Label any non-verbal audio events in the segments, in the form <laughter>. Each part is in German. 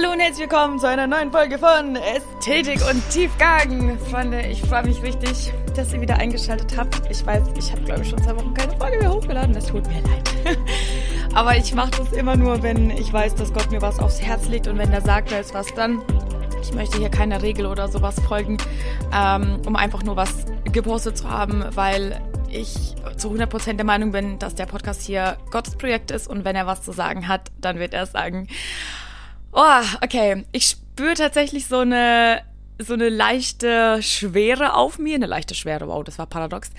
Hallo und herzlich willkommen zu einer neuen Folge von Ästhetik und Tiefgang. Freunde, ich freue mich richtig, dass ihr wieder eingeschaltet habt. Ich weiß, ich habe glaube ich schon zwei Wochen keine Folge mehr hochgeladen. Das tut mir leid. <laughs> Aber ich mache das immer nur, wenn ich weiß, dass Gott mir was aufs Herz legt und wenn er sagt, da ist was dann. Ich möchte hier keiner Regel oder sowas folgen, ähm, um einfach nur was gepostet zu haben, weil ich zu 100% der Meinung bin, dass der Podcast hier Gottes Projekt ist und wenn er was zu sagen hat, dann wird er es sagen. Oh, okay. Ich spüre tatsächlich so eine so eine leichte Schwere auf mir, eine leichte Schwere, wow, das war paradox,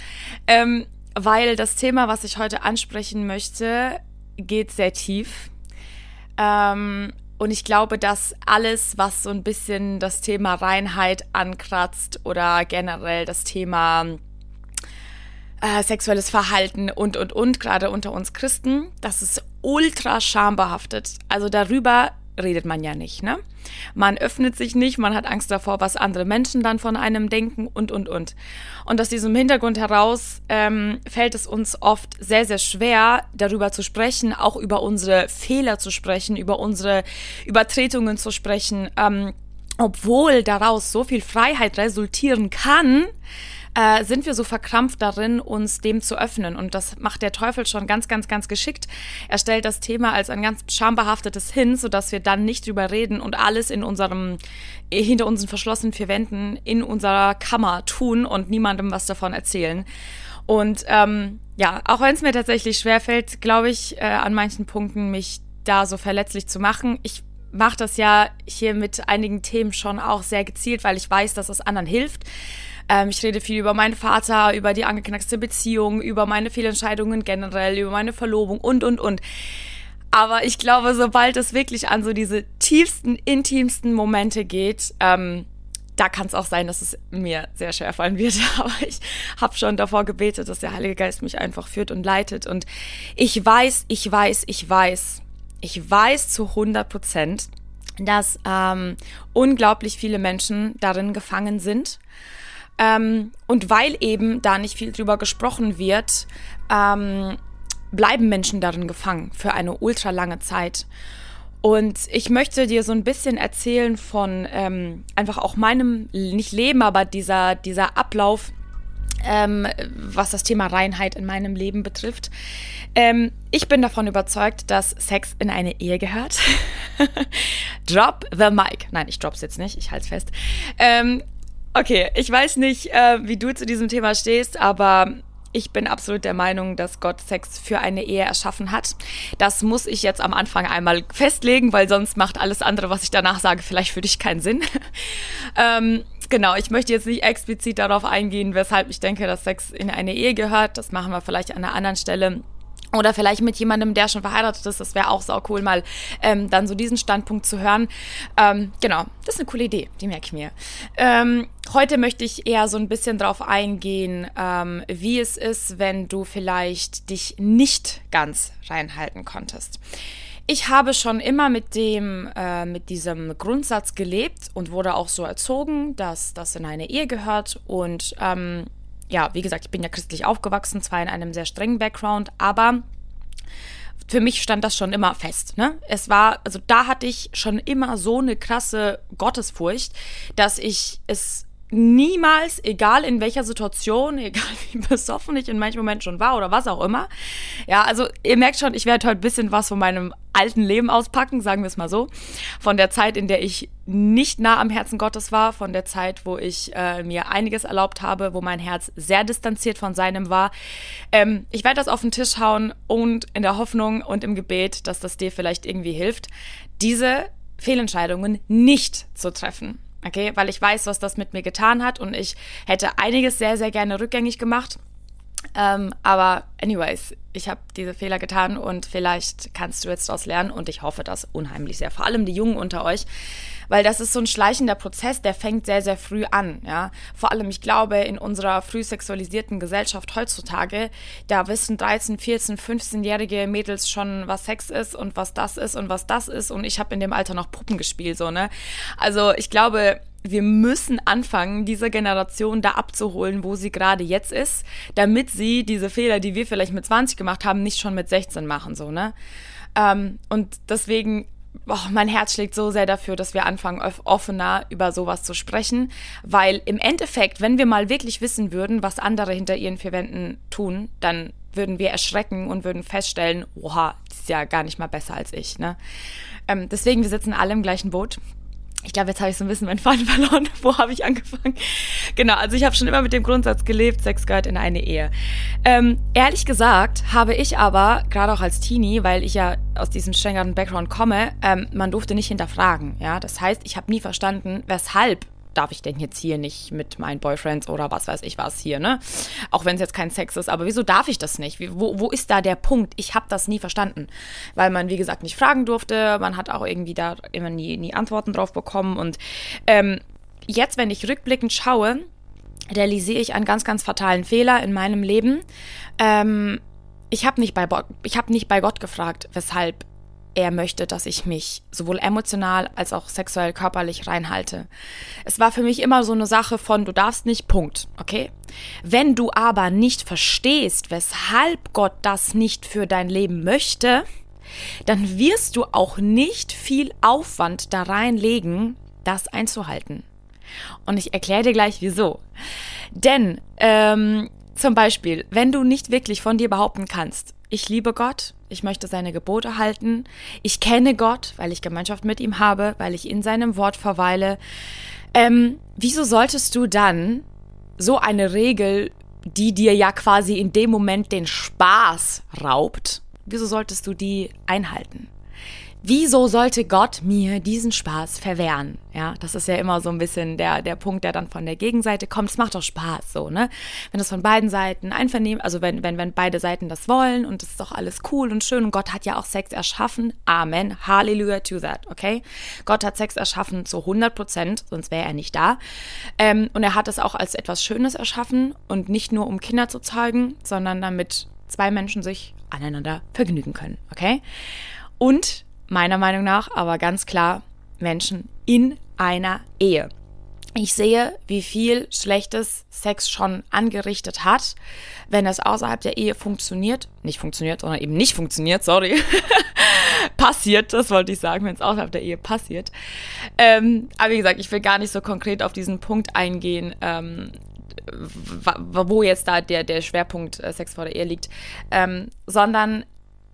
ähm, weil das Thema, was ich heute ansprechen möchte, geht sehr tief. Ähm, und ich glaube, dass alles, was so ein bisschen das Thema Reinheit ankratzt oder generell das Thema äh, sexuelles Verhalten und, und, und, gerade unter uns Christen, das ist ultra schambehaftet. Also darüber redet man ja nicht, ne? Man öffnet sich nicht, man hat Angst davor, was andere Menschen dann von einem denken und, und, und. Und aus diesem Hintergrund heraus ähm, fällt es uns oft sehr, sehr schwer, darüber zu sprechen, auch über unsere Fehler zu sprechen, über unsere Übertretungen zu sprechen, ähm, obwohl daraus so viel Freiheit resultieren kann, äh, sind wir so verkrampft darin, uns dem zu öffnen. Und das macht der Teufel schon ganz, ganz, ganz geschickt. Er stellt das Thema als ein ganz schambehaftetes hin, sodass wir dann nicht drüber reden und alles in unserem, hinter unseren verschlossenen vier Wänden in unserer Kammer tun und niemandem was davon erzählen. Und ähm, ja, auch wenn es mir tatsächlich schwerfällt, glaube ich, äh, an manchen Punkten mich da so verletzlich zu machen. Ich mache das ja hier mit einigen Themen schon auch sehr gezielt, weil ich weiß, dass es anderen hilft. Ähm, ich rede viel über meinen Vater, über die angeknackste Beziehung, über meine Fehlentscheidungen generell, über meine Verlobung und, und, und. Aber ich glaube, sobald es wirklich an so diese tiefsten, intimsten Momente geht, ähm, da kann es auch sein, dass es mir sehr schwer fallen wird. <laughs> Aber ich habe schon davor gebetet, dass der Heilige Geist mich einfach führt und leitet. Und ich weiß, ich weiß, ich weiß, ich weiß zu 100 Prozent, dass ähm, unglaublich viele Menschen darin gefangen sind ähm, und weil eben da nicht viel drüber gesprochen wird, ähm, bleiben Menschen darin gefangen für eine ultra lange Zeit. Und ich möchte dir so ein bisschen erzählen von ähm, einfach auch meinem, nicht Leben, aber dieser, dieser Ablauf, ähm, was das Thema Reinheit in meinem Leben betrifft. Ähm, ich bin davon überzeugt, dass Sex in eine Ehe gehört. <laughs> drop the mic. Nein, ich drop's jetzt nicht, ich halte es fest. Ähm, Okay, ich weiß nicht, äh, wie du zu diesem Thema stehst, aber ich bin absolut der Meinung, dass Gott Sex für eine Ehe erschaffen hat. Das muss ich jetzt am Anfang einmal festlegen, weil sonst macht alles andere, was ich danach sage, vielleicht für dich keinen Sinn. <laughs> ähm, genau, ich möchte jetzt nicht explizit darauf eingehen, weshalb ich denke, dass Sex in eine Ehe gehört. Das machen wir vielleicht an einer anderen Stelle. Oder vielleicht mit jemandem, der schon verheiratet ist. Das wäre auch sau cool, mal ähm, dann so diesen Standpunkt zu hören. Ähm, genau, das ist eine coole Idee, die merke ich mir. Ähm, heute möchte ich eher so ein bisschen drauf eingehen, ähm, wie es ist, wenn du vielleicht dich nicht ganz reinhalten konntest. Ich habe schon immer mit dem, äh, mit diesem Grundsatz gelebt und wurde auch so erzogen, dass das in eine Ehe gehört und ähm, ja, wie gesagt, ich bin ja christlich aufgewachsen, zwar in einem sehr strengen Background, aber für mich stand das schon immer fest. Ne? Es war, also da hatte ich schon immer so eine krasse Gottesfurcht, dass ich es niemals, egal in welcher Situation, <laughs> egal wie besoffen ich in manchen Momenten schon war oder was auch immer. Ja, also ihr merkt schon, ich werde heute ein bisschen was von meinem alten Leben auspacken, sagen wir es mal so. Von der Zeit, in der ich nicht nah am Herzen Gottes war, von der Zeit, wo ich äh, mir einiges erlaubt habe, wo mein Herz sehr distanziert von seinem war. Ähm, ich werde das auf den Tisch hauen und in der Hoffnung und im Gebet, dass das dir vielleicht irgendwie hilft, diese Fehlentscheidungen nicht zu treffen. Okay, weil ich weiß, was das mit mir getan hat und ich hätte einiges sehr, sehr gerne rückgängig gemacht. Ähm, aber anyways, ich habe diese Fehler getan und vielleicht kannst du jetzt daraus lernen und ich hoffe das unheimlich sehr. Vor allem die Jungen unter euch, weil das ist so ein schleichender Prozess, der fängt sehr, sehr früh an. Ja? Vor allem, ich glaube, in unserer früh sexualisierten Gesellschaft heutzutage, da wissen 13, 14, 15-jährige Mädels schon, was Sex ist und was das ist und was das ist und ich habe in dem Alter noch Puppen gespielt, so, ne? Also ich glaube, wir müssen anfangen, diese Generation da abzuholen, wo sie gerade jetzt ist, damit sie diese Fehler, die wir vielleicht mit 20 gemacht haben, nicht schon mit 16 machen, so, ne? Ähm, und deswegen oh, mein Herz schlägt so sehr dafür, dass wir anfangen, offener über sowas zu sprechen, weil im Endeffekt, wenn wir mal wirklich wissen würden, was andere hinter ihren vier Wänden tun, dann würden wir erschrecken und würden feststellen, oha, die ist ja gar nicht mal besser als ich. Ne? Ähm, deswegen, wir sitzen alle im gleichen Boot ich glaube, jetzt habe ich so ein bisschen meinen Faden <laughs> verloren. Wo habe ich angefangen? Genau, also ich habe schon immer mit dem Grundsatz gelebt, Sex gehört in eine Ehe. Ähm, ehrlich gesagt habe ich aber, gerade auch als Teenie, weil ich ja aus diesem strengeren Background komme, ähm, man durfte nicht hinterfragen. Ja, Das heißt, ich habe nie verstanden, weshalb darf ich denn jetzt hier nicht mit meinen Boyfriends oder was weiß ich was hier, ne? Auch wenn es jetzt kein Sex ist, aber wieso darf ich das nicht? Wo, wo ist da der Punkt? Ich habe das nie verstanden, weil man, wie gesagt, nicht fragen durfte, man hat auch irgendwie da immer nie, nie Antworten drauf bekommen und ähm, jetzt, wenn ich rückblickend schaue, realisiere ich einen ganz, ganz fatalen Fehler in meinem Leben. Ähm, ich habe nicht, hab nicht bei Gott gefragt, weshalb er möchte, dass ich mich sowohl emotional als auch sexuell körperlich reinhalte. Es war für mich immer so eine Sache von, du darfst nicht, Punkt, okay? Wenn du aber nicht verstehst, weshalb Gott das nicht für dein Leben möchte, dann wirst du auch nicht viel Aufwand da reinlegen, das einzuhalten. Und ich erkläre dir gleich wieso. Denn ähm, zum Beispiel, wenn du nicht wirklich von dir behaupten kannst, ich liebe Gott, ich möchte seine Gebote halten, ich kenne Gott, weil ich Gemeinschaft mit ihm habe, weil ich in seinem Wort verweile. Ähm, wieso solltest du dann so eine Regel, die dir ja quasi in dem Moment den Spaß raubt, wieso solltest du die einhalten? Wieso sollte Gott mir diesen Spaß verwehren? Ja, das ist ja immer so ein bisschen der, der Punkt, der dann von der Gegenseite kommt. Es macht doch Spaß, so, ne? Wenn das von beiden Seiten einvernehmen, also wenn, wenn, wenn beide Seiten das wollen und es ist doch alles cool und schön und Gott hat ja auch Sex erschaffen. Amen. Halleluja to that, okay? Gott hat Sex erschaffen zu 100 Prozent, sonst wäre er nicht da. Ähm, und er hat es auch als etwas Schönes erschaffen und nicht nur um Kinder zu zeugen, sondern damit zwei Menschen sich aneinander vergnügen können, okay? Und meiner Meinung nach aber ganz klar Menschen in einer Ehe. Ich sehe, wie viel schlechtes Sex schon angerichtet hat, wenn es außerhalb der Ehe funktioniert. Nicht funktioniert, sondern eben nicht funktioniert, sorry. <laughs> passiert, das wollte ich sagen, wenn es außerhalb der Ehe passiert. Ähm, aber wie gesagt, ich will gar nicht so konkret auf diesen Punkt eingehen, ähm, wo jetzt da der, der Schwerpunkt äh, Sex vor der Ehe liegt, ähm, sondern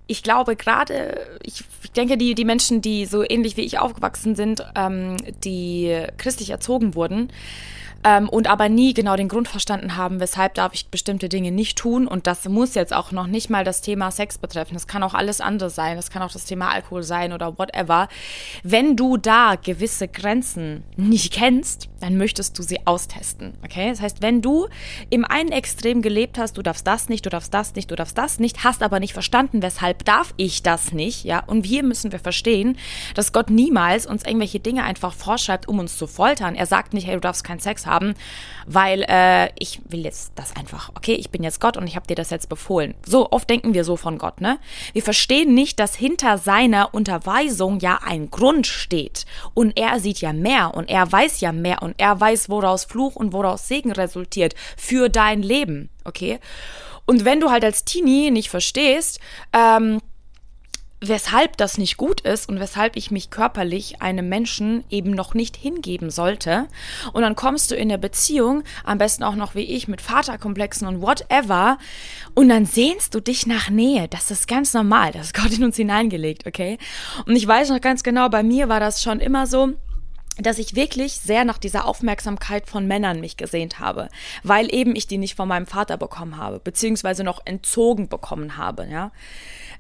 ich glaube gerade, ich, denke, die, die Menschen, die so ähnlich wie ich aufgewachsen sind, ähm, die christlich erzogen wurden, ähm, und aber nie genau den Grund verstanden haben, weshalb darf ich bestimmte Dinge nicht tun. Und das muss jetzt auch noch nicht mal das Thema Sex betreffen. Das kann auch alles andere sein. Das kann auch das Thema Alkohol sein oder whatever. Wenn du da gewisse Grenzen nicht kennst, dann möchtest du sie austesten. Okay? Das heißt, wenn du im einen Extrem gelebt hast, du darfst das nicht, du darfst das nicht, du darfst das nicht, hast aber nicht verstanden, weshalb darf ich das nicht, ja? Und hier müssen wir verstehen, dass Gott niemals uns irgendwelche Dinge einfach vorschreibt, um uns zu foltern. Er sagt nicht, hey, du darfst keinen Sex haben haben, weil äh, ich will jetzt das einfach. Okay, ich bin jetzt Gott und ich habe dir das jetzt befohlen. So oft denken wir so von Gott, ne? Wir verstehen nicht, dass hinter seiner Unterweisung ja ein Grund steht und er sieht ja mehr und er weiß ja mehr und er weiß, woraus Fluch und woraus Segen resultiert für dein Leben, okay? Und wenn du halt als Teenie nicht verstehst, ähm, weshalb das nicht gut ist und weshalb ich mich körperlich einem Menschen eben noch nicht hingeben sollte. Und dann kommst du in der Beziehung, am besten auch noch wie ich, mit Vaterkomplexen und whatever, und dann sehnst du dich nach Nähe. Das ist ganz normal. Das ist Gott in uns hineingelegt, okay? Und ich weiß noch ganz genau, bei mir war das schon immer so, dass ich wirklich sehr nach dieser Aufmerksamkeit von Männern mich gesehnt habe, weil eben ich die nicht von meinem Vater bekommen habe, beziehungsweise noch entzogen bekommen habe, ja.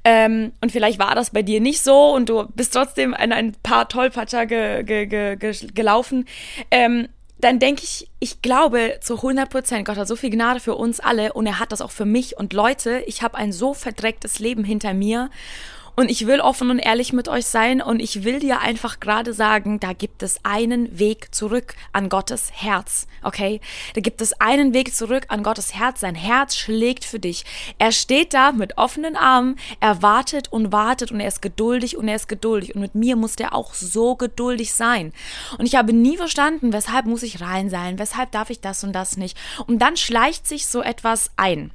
Ähm, und vielleicht war das bei dir nicht so und du bist trotzdem an ein paar Tollpatscher ge, ge, ge, gelaufen. Ähm, dann denke ich, ich glaube zu 100 Prozent, Gott hat so viel Gnade für uns alle und er hat das auch für mich. Und Leute, ich habe ein so verdrecktes Leben hinter mir und ich will offen und ehrlich mit euch sein und ich will dir einfach gerade sagen, da gibt es einen Weg zurück an Gottes Herz, okay? Da gibt es einen Weg zurück an Gottes Herz. Sein Herz schlägt für dich. Er steht da mit offenen Armen, er wartet und wartet und er ist geduldig und er ist geduldig. Und mit mir muss der auch so geduldig sein. Und ich habe nie verstanden, weshalb muss ich rein sein, weshalb darf ich das und das nicht. Und dann schleicht sich so etwas ein.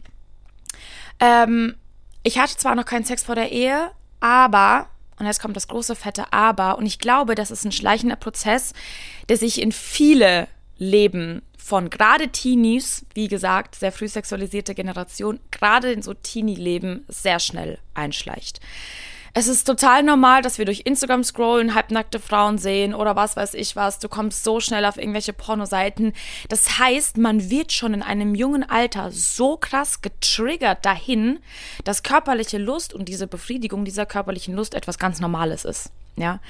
Ähm, ich hatte zwar noch keinen Sex vor der Ehe, aber, und jetzt kommt das große fette Aber, und ich glaube, das ist ein schleichender Prozess, der sich in viele Leben von gerade Teenies, wie gesagt, sehr früh sexualisierte Generation, gerade in so Teenie-Leben sehr schnell einschleicht. Es ist total normal, dass wir durch Instagram scrollen, halbnackte Frauen sehen oder was weiß ich was. Du kommst so schnell auf irgendwelche Pornoseiten. Das heißt, man wird schon in einem jungen Alter so krass getriggert dahin, dass körperliche Lust und diese Befriedigung dieser körperlichen Lust etwas ganz Normales ist. Ja.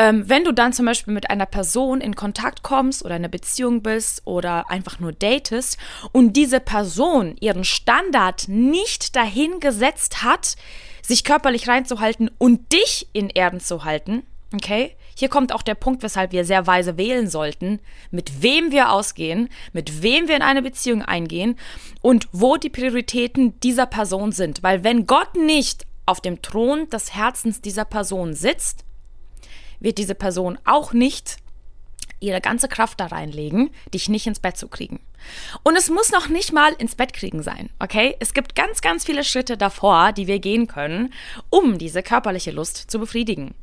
Ähm, wenn du dann zum Beispiel mit einer Person in Kontakt kommst oder in einer Beziehung bist oder einfach nur datest und diese Person ihren Standard nicht dahin gesetzt hat, sich körperlich reinzuhalten und dich in Erden zu halten, okay? Hier kommt auch der Punkt, weshalb wir sehr weise wählen sollten, mit wem wir ausgehen, mit wem wir in eine Beziehung eingehen und wo die Prioritäten dieser Person sind. Weil wenn Gott nicht auf dem Thron des Herzens dieser Person sitzt, wird diese Person auch nicht ihre ganze Kraft da reinlegen, dich nicht ins Bett zu kriegen. Und es muss noch nicht mal ins Bett kriegen sein, okay? Es gibt ganz, ganz viele Schritte davor, die wir gehen können, um diese körperliche Lust zu befriedigen.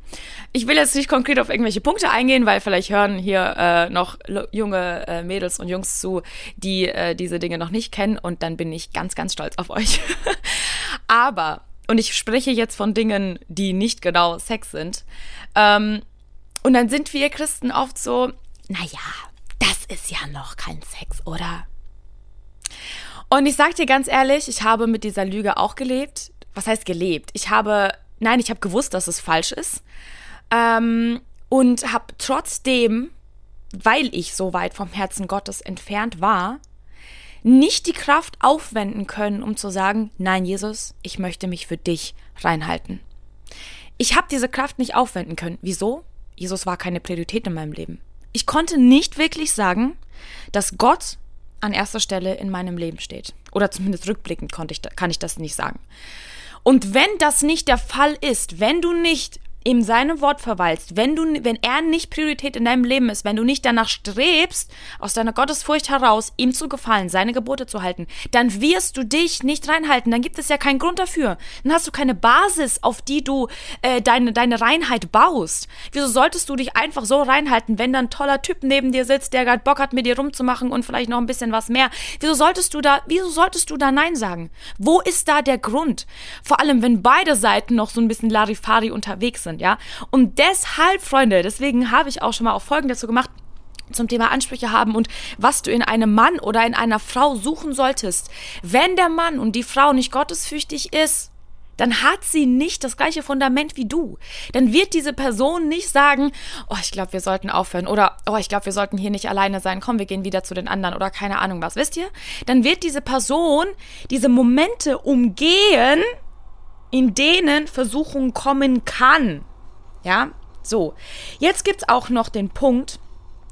Ich will jetzt nicht konkret auf irgendwelche Punkte eingehen, weil vielleicht hören hier äh, noch junge äh, Mädels und Jungs zu, die äh, diese Dinge noch nicht kennen und dann bin ich ganz, ganz stolz auf euch. <laughs> Aber, und ich spreche jetzt von Dingen, die nicht genau Sex sind, ähm, und dann sind wir Christen oft so, naja, das ist ja noch kein Sex, oder? Und ich sag dir ganz ehrlich, ich habe mit dieser Lüge auch gelebt. Was heißt gelebt? Ich habe, nein, ich habe gewusst, dass es falsch ist. Ähm, und habe trotzdem, weil ich so weit vom Herzen Gottes entfernt war, nicht die Kraft aufwenden können, um zu sagen, nein, Jesus, ich möchte mich für dich reinhalten. Ich habe diese Kraft nicht aufwenden können. Wieso? Jesus war keine Priorität in meinem Leben. Ich konnte nicht wirklich sagen, dass Gott an erster Stelle in meinem Leben steht. Oder zumindest rückblickend konnte ich, kann ich das nicht sagen. Und wenn das nicht der Fall ist, wenn du nicht in seinem Wort verweilst, wenn du, wenn er nicht Priorität in deinem Leben ist, wenn du nicht danach strebst, aus deiner Gottesfurcht heraus, ihm zu gefallen, seine Gebote zu halten, dann wirst du dich nicht reinhalten. Dann gibt es ja keinen Grund dafür. Dann hast du keine Basis, auf die du äh, deine, deine Reinheit baust. Wieso solltest du dich einfach so reinhalten, wenn da ein toller Typ neben dir sitzt, der gerade Bock hat, mit dir rumzumachen und vielleicht noch ein bisschen was mehr? Wieso solltest du da, wieso solltest du da Nein sagen? Wo ist da der Grund? Vor allem, wenn beide Seiten noch so ein bisschen Larifari unterwegs sind sind, ja. Und deshalb, Freunde, deswegen habe ich auch schon mal auch Folgen dazu gemacht, zum Thema Ansprüche haben und was du in einem Mann oder in einer Frau suchen solltest. Wenn der Mann und die Frau nicht gottesfürchtig ist, dann hat sie nicht das gleiche Fundament wie du. Dann wird diese Person nicht sagen, oh, ich glaube, wir sollten aufhören oder oh, ich glaube, wir sollten hier nicht alleine sein, komm, wir gehen wieder zu den anderen oder keine Ahnung was, wisst ihr? Dann wird diese Person diese Momente umgehen, in denen Versuchung kommen kann. Ja, so. Jetzt gibt es auch noch den Punkt,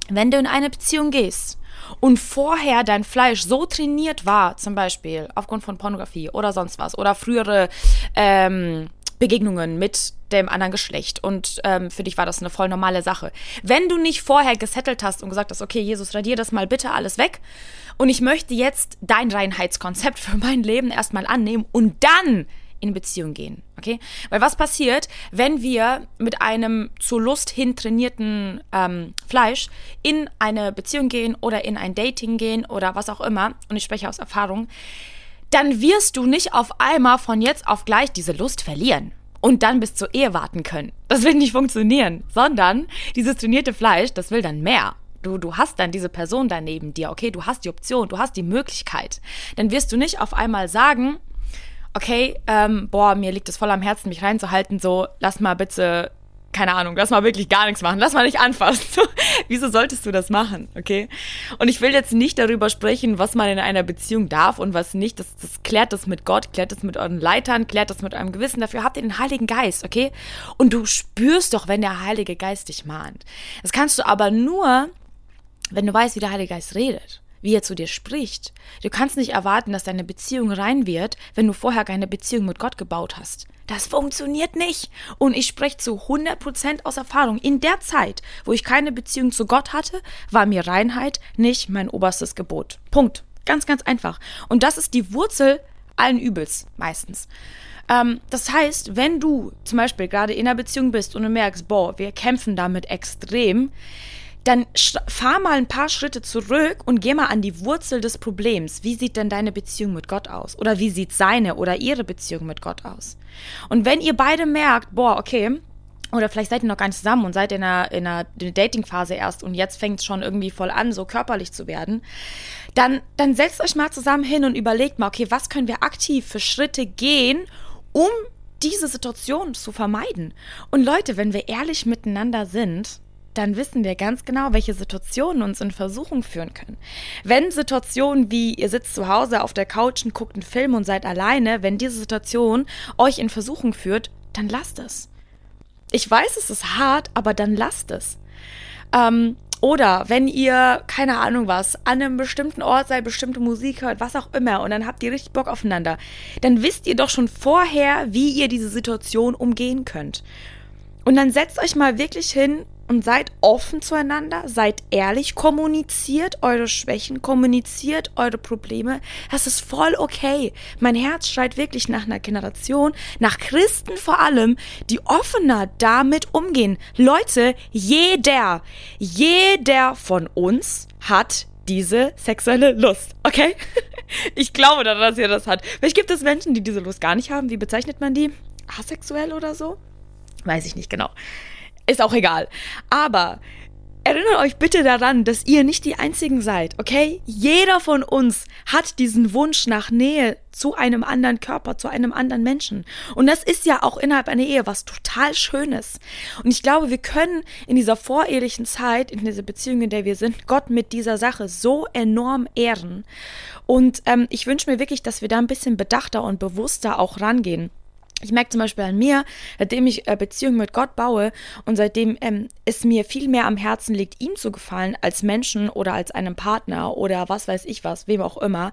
wenn du in eine Beziehung gehst und vorher dein Fleisch so trainiert war, zum Beispiel aufgrund von Pornografie oder sonst was, oder frühere ähm, Begegnungen mit dem anderen Geschlecht und ähm, für dich war das eine voll normale Sache. Wenn du nicht vorher gesettelt hast und gesagt hast, okay, Jesus, radier das mal bitte alles weg und ich möchte jetzt dein Reinheitskonzept <laughs> für mein Leben erstmal annehmen und dann in Beziehung gehen. Okay? Weil was passiert, wenn wir mit einem zur Lust hin trainierten ähm, Fleisch in eine Beziehung gehen oder in ein Dating gehen oder was auch immer, und ich spreche aus Erfahrung, dann wirst du nicht auf einmal von jetzt auf gleich diese Lust verlieren und dann bis zur Ehe warten können. Das wird nicht funktionieren, sondern dieses trainierte Fleisch, das will dann mehr. Du, du hast dann diese Person daneben dir, okay, du hast die Option, du hast die Möglichkeit. Dann wirst du nicht auf einmal sagen, okay, ähm, boah, mir liegt es voll am Herzen, mich reinzuhalten, so, lass mal bitte, keine Ahnung, lass mal wirklich gar nichts machen, lass mal nicht anfassen. <laughs> Wieso solltest du das machen, okay? Und ich will jetzt nicht darüber sprechen, was man in einer Beziehung darf und was nicht. Das, das klärt das mit Gott, klärt das mit euren Leitern, klärt das mit eurem Gewissen. Dafür habt ihr den Heiligen Geist, okay? Und du spürst doch, wenn der Heilige Geist dich mahnt. Das kannst du aber nur, wenn du weißt, wie der Heilige Geist redet wie er zu dir spricht. Du kannst nicht erwarten, dass deine Beziehung rein wird, wenn du vorher keine Beziehung mit Gott gebaut hast. Das funktioniert nicht. Und ich spreche zu 100% aus Erfahrung. In der Zeit, wo ich keine Beziehung zu Gott hatte, war mir Reinheit nicht mein oberstes Gebot. Punkt. Ganz, ganz einfach. Und das ist die Wurzel allen Übels meistens. Ähm, das heißt, wenn du zum Beispiel gerade in einer Beziehung bist und du merkst, boah, wir kämpfen damit extrem, dann fahr mal ein paar Schritte zurück und geh mal an die Wurzel des Problems. Wie sieht denn deine Beziehung mit Gott aus? Oder wie sieht seine oder ihre Beziehung mit Gott aus? Und wenn ihr beide merkt, boah, okay, oder vielleicht seid ihr noch gar nicht zusammen und seid in einer, in einer Dating-Phase erst und jetzt fängt es schon irgendwie voll an, so körperlich zu werden, dann, dann setzt euch mal zusammen hin und überlegt mal, okay, was können wir aktiv für Schritte gehen, um diese Situation zu vermeiden? Und Leute, wenn wir ehrlich miteinander sind, dann wissen wir ganz genau, welche Situationen uns in Versuchung führen können. Wenn Situationen wie ihr sitzt zu Hause auf der Couch und guckt einen Film und seid alleine, wenn diese Situation euch in Versuchung führt, dann lasst es. Ich weiß, es ist hart, aber dann lasst es. Ähm, oder wenn ihr, keine Ahnung was, an einem bestimmten Ort seid, bestimmte Musik hört, was auch immer, und dann habt ihr richtig Bock aufeinander, dann wisst ihr doch schon vorher, wie ihr diese Situation umgehen könnt. Und dann setzt euch mal wirklich hin und seid offen zueinander, seid ehrlich, kommuniziert eure Schwächen, kommuniziert eure Probleme. Das ist voll okay. Mein Herz schreit wirklich nach einer Generation, nach Christen vor allem, die offener damit umgehen. Leute, jeder, jeder von uns hat diese sexuelle Lust, okay? <laughs> Ich glaube daran, dass ihr das hat. Vielleicht gibt es Menschen, die diese Lust gar nicht haben. Wie bezeichnet man die? Asexuell oder so? Weiß ich nicht genau. Ist auch egal. Aber erinnert euch bitte daran, dass ihr nicht die Einzigen seid, okay? Jeder von uns hat diesen Wunsch nach Nähe zu einem anderen Körper, zu einem anderen Menschen. Und das ist ja auch innerhalb einer Ehe was total Schönes. Und ich glaube, wir können in dieser vorehelichen Zeit, in dieser Beziehung, in der wir sind, Gott mit dieser Sache so enorm ehren. Und ähm, ich wünsche mir wirklich, dass wir da ein bisschen bedachter und bewusster auch rangehen. Ich merke zum Beispiel an mir, seitdem ich äh, Beziehungen mit Gott baue und seitdem ähm, es mir viel mehr am Herzen liegt, ihm zu gefallen als Menschen oder als einem Partner oder was weiß ich was, wem auch immer,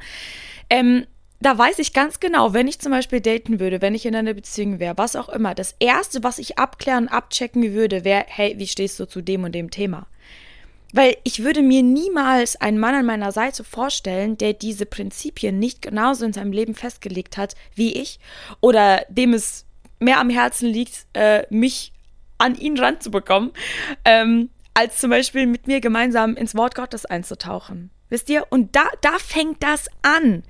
ähm, da weiß ich ganz genau, wenn ich zum Beispiel daten würde, wenn ich in einer Beziehung wäre, was auch immer, das Erste, was ich abklären, abchecken würde, wäre, hey, wie stehst du zu dem und dem Thema? Weil ich würde mir niemals einen Mann an meiner Seite vorstellen, der diese Prinzipien nicht genauso in seinem Leben festgelegt hat wie ich oder dem es mehr am Herzen liegt, äh, mich an ihn ranzubekommen, ähm, als zum Beispiel mit mir gemeinsam ins Wort Gottes einzutauchen. Wisst ihr? Und da, da fängt das an.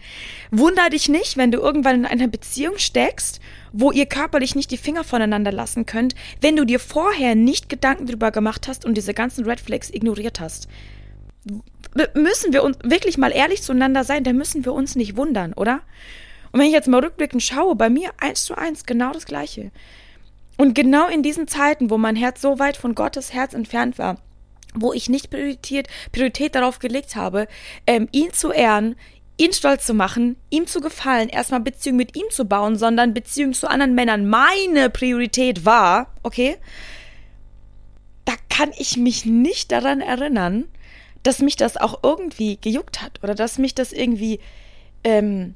Wunder dich nicht, wenn du irgendwann in einer Beziehung steckst, wo ihr körperlich nicht die Finger voneinander lassen könnt, wenn du dir vorher nicht Gedanken darüber gemacht hast und diese ganzen Red Flags ignoriert hast. Müssen wir uns wirklich mal ehrlich zueinander sein, dann müssen wir uns nicht wundern, oder? Und wenn ich jetzt mal rückblickend schaue, bei mir eins zu eins genau das Gleiche. Und genau in diesen Zeiten, wo mein Herz so weit von Gottes Herz entfernt war, wo ich nicht Priorität, Priorität darauf gelegt habe, ähm, ihn zu ehren, ihn stolz zu machen, ihm zu gefallen, erstmal Beziehung mit ihm zu bauen, sondern Beziehung zu anderen Männern meine Priorität war, okay, da kann ich mich nicht daran erinnern, dass mich das auch irgendwie gejuckt hat oder dass mich das irgendwie ähm,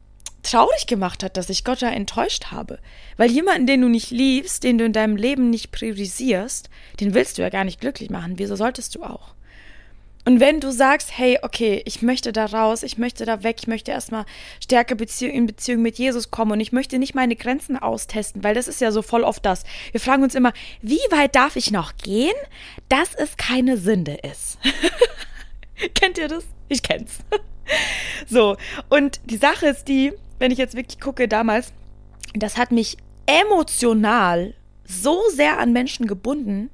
traurig gemacht hat, dass ich Gott da enttäuscht habe. Weil jemanden, den du nicht liebst, den du in deinem Leben nicht priorisierst, den willst du ja gar nicht glücklich machen. Wieso solltest du auch? Und wenn du sagst, hey, okay, ich möchte da raus, ich möchte da weg, ich möchte erstmal stärker Beziehung, in Beziehung mit Jesus kommen und ich möchte nicht meine Grenzen austesten, weil das ist ja so voll oft das. Wir fragen uns immer, wie weit darf ich noch gehen, dass es keine Sünde ist? <laughs> Kennt ihr das? Ich kenn's. <laughs> so, und die Sache ist die, wenn ich jetzt wirklich gucke, damals, das hat mich emotional so sehr an Menschen gebunden.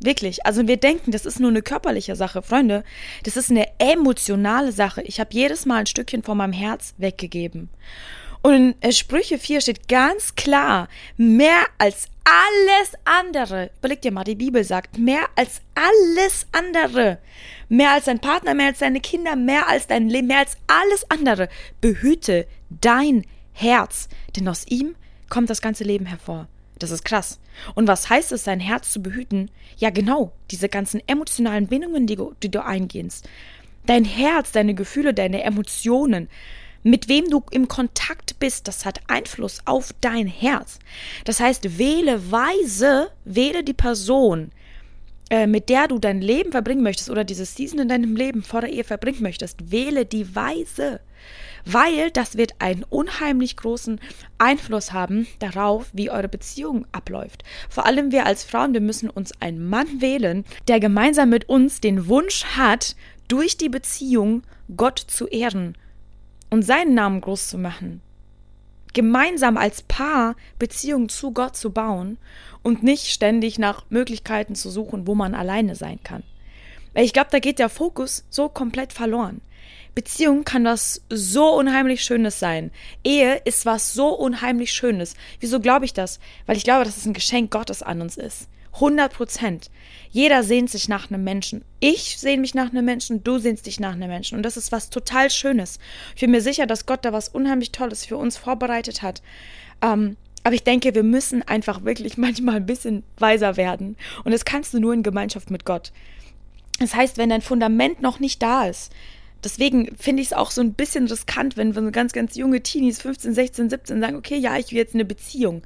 Wirklich. Also wir denken, das ist nur eine körperliche Sache, Freunde. Das ist eine emotionale Sache. Ich habe jedes Mal ein Stückchen von meinem Herz weggegeben. Und in Sprüche 4 steht ganz klar, mehr als alles andere, überleg dir mal, die Bibel sagt, mehr als alles andere, mehr als dein Partner, mehr als deine Kinder, mehr als dein Leben, mehr als alles andere, behüte dein Herz, denn aus ihm kommt das ganze Leben hervor. Das ist krass. Und was heißt es, sein Herz zu behüten? Ja, genau, diese ganzen emotionalen Bindungen, die, die du eingehst. Dein Herz, deine Gefühle, deine Emotionen, mit wem du im Kontakt bist, das hat Einfluss auf dein Herz. Das heißt, wähle weise, wähle die Person, äh, mit der du dein Leben verbringen möchtest oder dieses Season in deinem Leben vor der Ehe verbringen möchtest, wähle die Weise weil das wird einen unheimlich großen Einfluss haben darauf, wie eure Beziehung abläuft. Vor allem wir als Frauen, wir müssen uns einen Mann wählen, der gemeinsam mit uns den Wunsch hat, durch die Beziehung Gott zu ehren und seinen Namen groß zu machen. Gemeinsam als Paar Beziehungen zu Gott zu bauen und nicht ständig nach Möglichkeiten zu suchen, wo man alleine sein kann. Ich glaube, da geht der Fokus so komplett verloren. Beziehung kann was so unheimlich Schönes sein. Ehe ist was so unheimlich Schönes. Wieso glaube ich das? Weil ich glaube, dass es ein Geschenk Gottes an uns ist. 100 Prozent. Jeder sehnt sich nach einem Menschen. Ich sehne mich nach einem Menschen, du sehnst dich nach einem Menschen. Und das ist was total Schönes. Ich bin mir sicher, dass Gott da was unheimlich Tolles für uns vorbereitet hat. Ähm, aber ich denke, wir müssen einfach wirklich <laughs> manchmal ein bisschen weiser werden. Und das kannst du nur in Gemeinschaft mit Gott. Das heißt, wenn dein Fundament noch nicht da ist, deswegen finde ich es auch so ein bisschen riskant, wenn, wenn so ganz, ganz junge Teenies, 15, 16, 17, sagen, okay, ja, ich will jetzt eine Beziehung.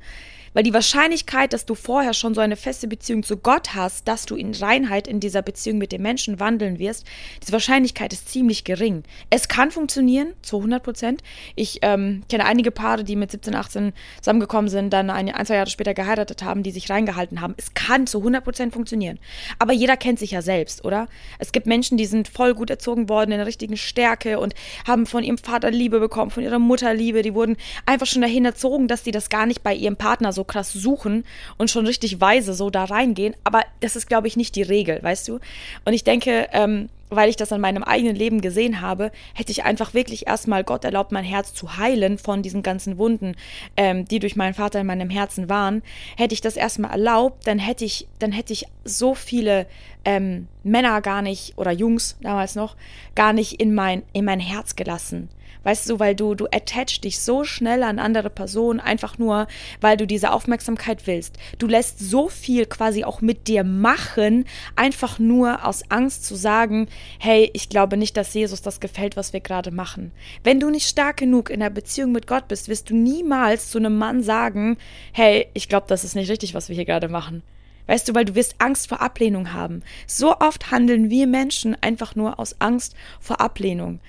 Weil die Wahrscheinlichkeit, dass du vorher schon so eine feste Beziehung zu Gott hast, dass du in Reinheit in dieser Beziehung mit dem Menschen wandeln wirst, diese Wahrscheinlichkeit ist ziemlich gering. Es kann funktionieren, zu 100 Prozent. Ich ähm, kenne einige Paare, die mit 17, 18 zusammengekommen sind, dann ein, ein, zwei Jahre später geheiratet haben, die sich reingehalten haben. Es kann zu 100 Prozent funktionieren. Aber jeder kennt sich ja selbst, oder? Es gibt Menschen, die sind voll gut erzogen worden in der richtigen Stärke und haben von ihrem Vater Liebe bekommen, von ihrer Mutter Liebe. Die wurden einfach schon dahin erzogen, dass sie das gar nicht bei ihrem Partner so krass suchen und schon richtig weise so da reingehen. Aber das ist, glaube ich, nicht die Regel, weißt du? Und ich denke, ähm, weil ich das an meinem eigenen Leben gesehen habe, hätte ich einfach wirklich erstmal Gott erlaubt, mein Herz zu heilen von diesen ganzen Wunden, ähm, die durch meinen Vater in meinem Herzen waren. Hätte ich das erstmal erlaubt, dann hätte ich, dann hätte ich so viele ähm, Männer gar nicht oder Jungs damals noch gar nicht in mein, in mein Herz gelassen. Weißt du, weil du, du attachst dich so schnell an andere Personen, einfach nur, weil du diese Aufmerksamkeit willst. Du lässt so viel quasi auch mit dir machen, einfach nur aus Angst zu sagen, hey, ich glaube nicht, dass Jesus das gefällt, was wir gerade machen. Wenn du nicht stark genug in der Beziehung mit Gott bist, wirst du niemals zu einem Mann sagen, hey, ich glaube, das ist nicht richtig, was wir hier gerade machen. Weißt du, weil du wirst Angst vor Ablehnung haben. So oft handeln wir Menschen einfach nur aus Angst vor Ablehnung.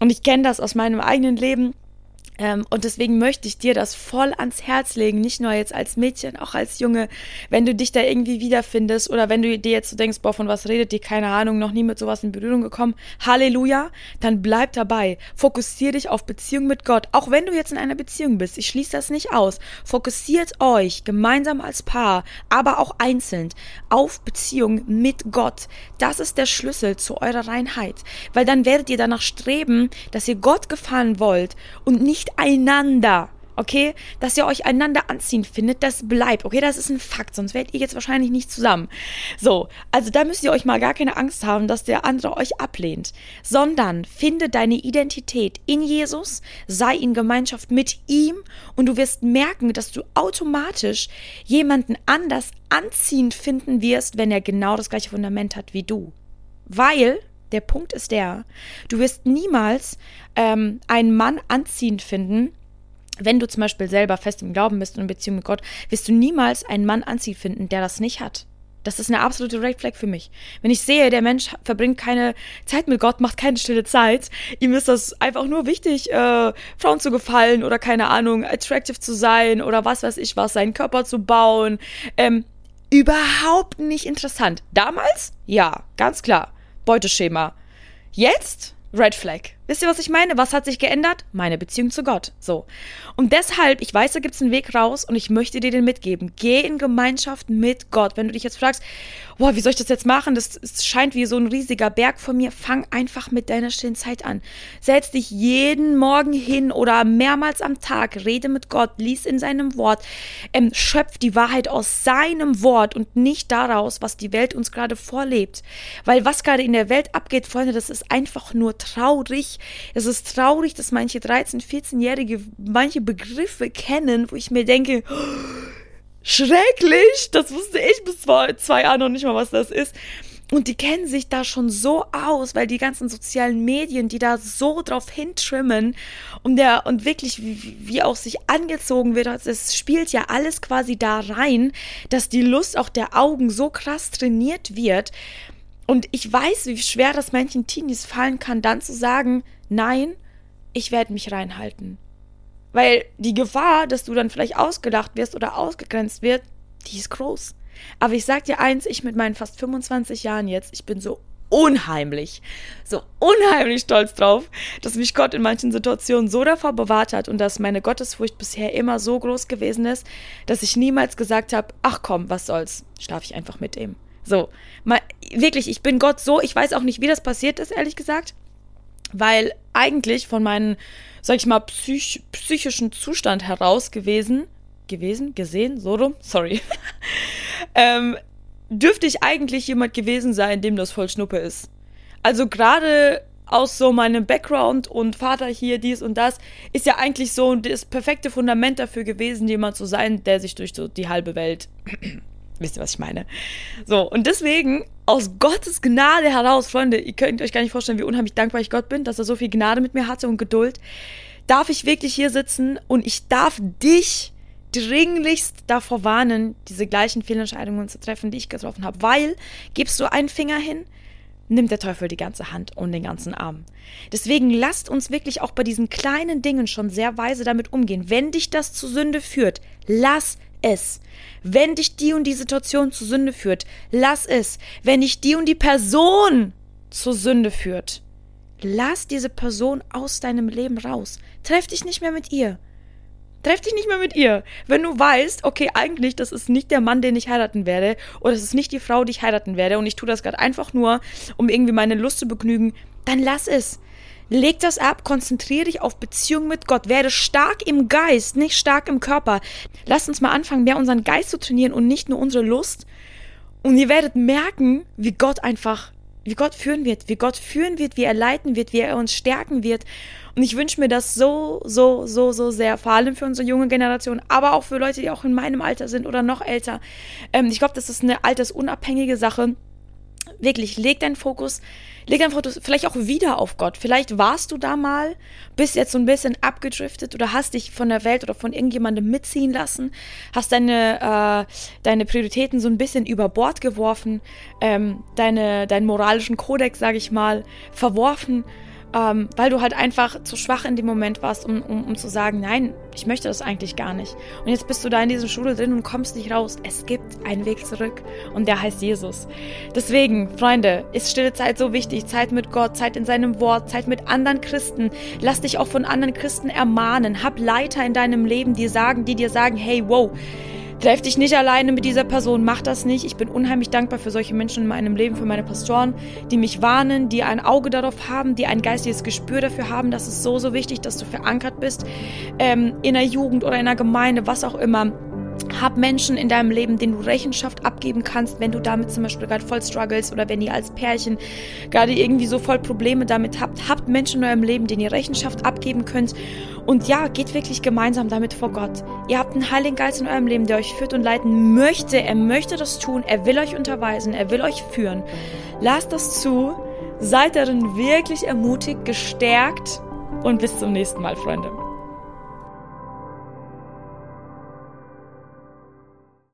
Und ich kenne das aus meinem eigenen Leben. Ähm, und deswegen möchte ich dir das voll ans Herz legen, nicht nur jetzt als Mädchen, auch als Junge, wenn du dich da irgendwie wiederfindest oder wenn du dir jetzt so denkst, boah, von was redet die, keine Ahnung, noch nie mit sowas in Berührung gekommen, Halleluja, dann bleib dabei. Fokussier dich auf Beziehung mit Gott, auch wenn du jetzt in einer Beziehung bist. Ich schließe das nicht aus. Fokussiert euch gemeinsam als Paar, aber auch einzeln auf Beziehung mit Gott. Das ist der Schlüssel zu eurer Reinheit, weil dann werdet ihr danach streben, dass ihr Gott gefallen wollt und nicht einander. Okay, dass ihr euch einander anziehen findet, das bleibt. Okay, das ist ein Fakt, sonst werdet ihr jetzt wahrscheinlich nicht zusammen. So, also da müsst ihr euch mal gar keine Angst haben, dass der andere euch ablehnt, sondern finde deine Identität in Jesus, sei in Gemeinschaft mit ihm und du wirst merken, dass du automatisch jemanden anders anziehend finden wirst, wenn er genau das gleiche Fundament hat wie du. Weil der Punkt ist der, du wirst niemals ähm, einen Mann anziehend finden, wenn du zum Beispiel selber fest im Glauben bist und in Beziehung mit Gott, wirst du niemals einen Mann anziehend finden, der das nicht hat. Das ist eine absolute Red Flag für mich. Wenn ich sehe, der Mensch verbringt keine Zeit mit Gott, macht keine stille Zeit, ihm ist das einfach nur wichtig, äh, Frauen zu gefallen oder keine Ahnung, attractive zu sein oder was weiß ich was, seinen Körper zu bauen. Ähm, überhaupt nicht interessant. Damals? Ja, ganz klar. Beuteschema. Jetzt Red Flag. Wisst ihr, was ich meine? Was hat sich geändert? Meine Beziehung zu Gott. So. Und deshalb, ich weiß, da gibt es einen Weg raus und ich möchte dir den mitgeben. Geh in Gemeinschaft mit Gott. Wenn du dich jetzt fragst, boah, wie soll ich das jetzt machen? Das, das scheint wie so ein riesiger Berg vor mir. Fang einfach mit deiner stillen Zeit an. Setz dich jeden Morgen hin oder mehrmals am Tag. Rede mit Gott. Lies in seinem Wort. Ähm, schöpf die Wahrheit aus seinem Wort und nicht daraus, was die Welt uns gerade vorlebt. Weil was gerade in der Welt abgeht, Freunde, das ist einfach nur traurig es ist traurig, dass manche 13-, 14-Jährige manche Begriffe kennen, wo ich mir denke, <gasps> schrecklich, das wusste ich bis vor zwei Jahren noch nicht mal, was das ist. Und die kennen sich da schon so aus, weil die ganzen sozialen Medien, die da so drauf hintrimmen und der und wirklich wie, wie auch sich angezogen wird, also es spielt ja alles quasi da rein, dass die Lust auch der Augen so krass trainiert wird. Und ich weiß, wie schwer das manchen Teenies fallen kann, dann zu sagen, nein, ich werde mich reinhalten. Weil die Gefahr, dass du dann vielleicht ausgelacht wirst oder ausgegrenzt wird, die ist groß. Aber ich sag dir eins, ich mit meinen fast 25 Jahren jetzt, ich bin so unheimlich, so unheimlich stolz drauf, dass mich Gott in manchen Situationen so davor bewahrt hat und dass meine Gottesfurcht bisher immer so groß gewesen ist, dass ich niemals gesagt habe, ach komm, was soll's, schlafe ich einfach mit ihm. So, mal, wirklich, ich bin Gott so, ich weiß auch nicht, wie das passiert ist, ehrlich gesagt, weil eigentlich von meinem, sag ich mal, psych psychischen Zustand heraus gewesen, gewesen, gesehen, so rum, sorry, <laughs> ähm, dürfte ich eigentlich jemand gewesen sein, dem das voll Schnuppe ist. Also gerade aus so meinem Background und Vater hier, dies und das, ist ja eigentlich so das perfekte Fundament dafür gewesen, jemand zu sein, der sich durch so die halbe Welt. Wisst ihr, was ich meine? So, und deswegen, aus Gottes Gnade heraus, Freunde, ihr könnt euch gar nicht vorstellen, wie unheimlich dankbar ich Gott bin, dass er so viel Gnade mit mir hatte und Geduld, darf ich wirklich hier sitzen und ich darf dich dringlichst davor warnen, diese gleichen Fehlentscheidungen zu treffen, die ich getroffen habe. Weil, gibst du einen Finger hin, nimmt der Teufel die ganze Hand und den ganzen Arm. Deswegen lasst uns wirklich auch bei diesen kleinen Dingen schon sehr weise damit umgehen. Wenn dich das zu Sünde führt, lass es. Wenn dich die und die Situation zu Sünde führt, lass es. Wenn dich die und die Person zur Sünde führt, lass diese Person aus deinem Leben raus. Treff dich nicht mehr mit ihr. Treff dich nicht mehr mit ihr. Wenn du weißt, okay, eigentlich, das ist nicht der Mann, den ich heiraten werde, oder das ist nicht die Frau, die ich heiraten werde, und ich tue das gerade einfach nur, um irgendwie meine Lust zu begnügen, dann lass es. Leg das ab, konzentriere dich auf Beziehung mit Gott, werde stark im Geist, nicht stark im Körper. Lass uns mal anfangen, mehr unseren Geist zu trainieren und nicht nur unsere Lust. Und ihr werdet merken, wie Gott einfach, wie Gott führen wird, wie Gott führen wird, wie er leiten wird, wie er uns stärken wird. Und ich wünsche mir das so, so, so, so sehr, vor allem für unsere junge Generation, aber auch für Leute, die auch in meinem Alter sind oder noch älter. Ähm, ich glaube, das ist eine altersunabhängige Sache. Wirklich, leg deinen Fokus, leg deinen Fokus vielleicht auch wieder auf Gott. Vielleicht warst du da mal, bist jetzt so ein bisschen abgedriftet oder hast dich von der Welt oder von irgendjemandem mitziehen lassen, hast deine, äh, deine Prioritäten so ein bisschen über Bord geworfen, ähm, deine, deinen moralischen Kodex, sage ich mal, verworfen ähm, weil du halt einfach zu schwach in dem Moment warst, um, um, um zu sagen, nein, ich möchte das eigentlich gar nicht. Und jetzt bist du da in dieser Schule drin und kommst nicht raus. Es gibt einen Weg zurück und der heißt Jesus. Deswegen, Freunde, ist stille Zeit so wichtig. Zeit mit Gott, Zeit in seinem Wort, Zeit mit anderen Christen. Lass dich auch von anderen Christen ermahnen. Hab Leiter in deinem Leben, die sagen, die dir sagen, hey, wow, Treff dich nicht alleine mit dieser Person, mach das nicht. Ich bin unheimlich dankbar für solche Menschen in meinem Leben, für meine Pastoren, die mich warnen, die ein Auge darauf haben, die ein geistiges Gespür dafür haben. Das ist so, so wichtig, dass du verankert bist ähm, in der Jugend oder in der Gemeinde, was auch immer. Hab Menschen in deinem Leben, denen du Rechenschaft abgeben kannst, wenn du damit zum Beispiel gerade voll struggles oder wenn ihr als Pärchen gerade irgendwie so voll Probleme damit habt. Habt Menschen in eurem Leben, denen ihr Rechenschaft abgeben könnt. Und ja, geht wirklich gemeinsam damit vor Gott. Ihr habt einen Heiligen Geist in eurem Leben, der euch führt und leiten möchte. Er möchte das tun. Er will euch unterweisen. Er will euch führen. Lasst das zu. Seid darin wirklich ermutigt, gestärkt und bis zum nächsten Mal, Freunde.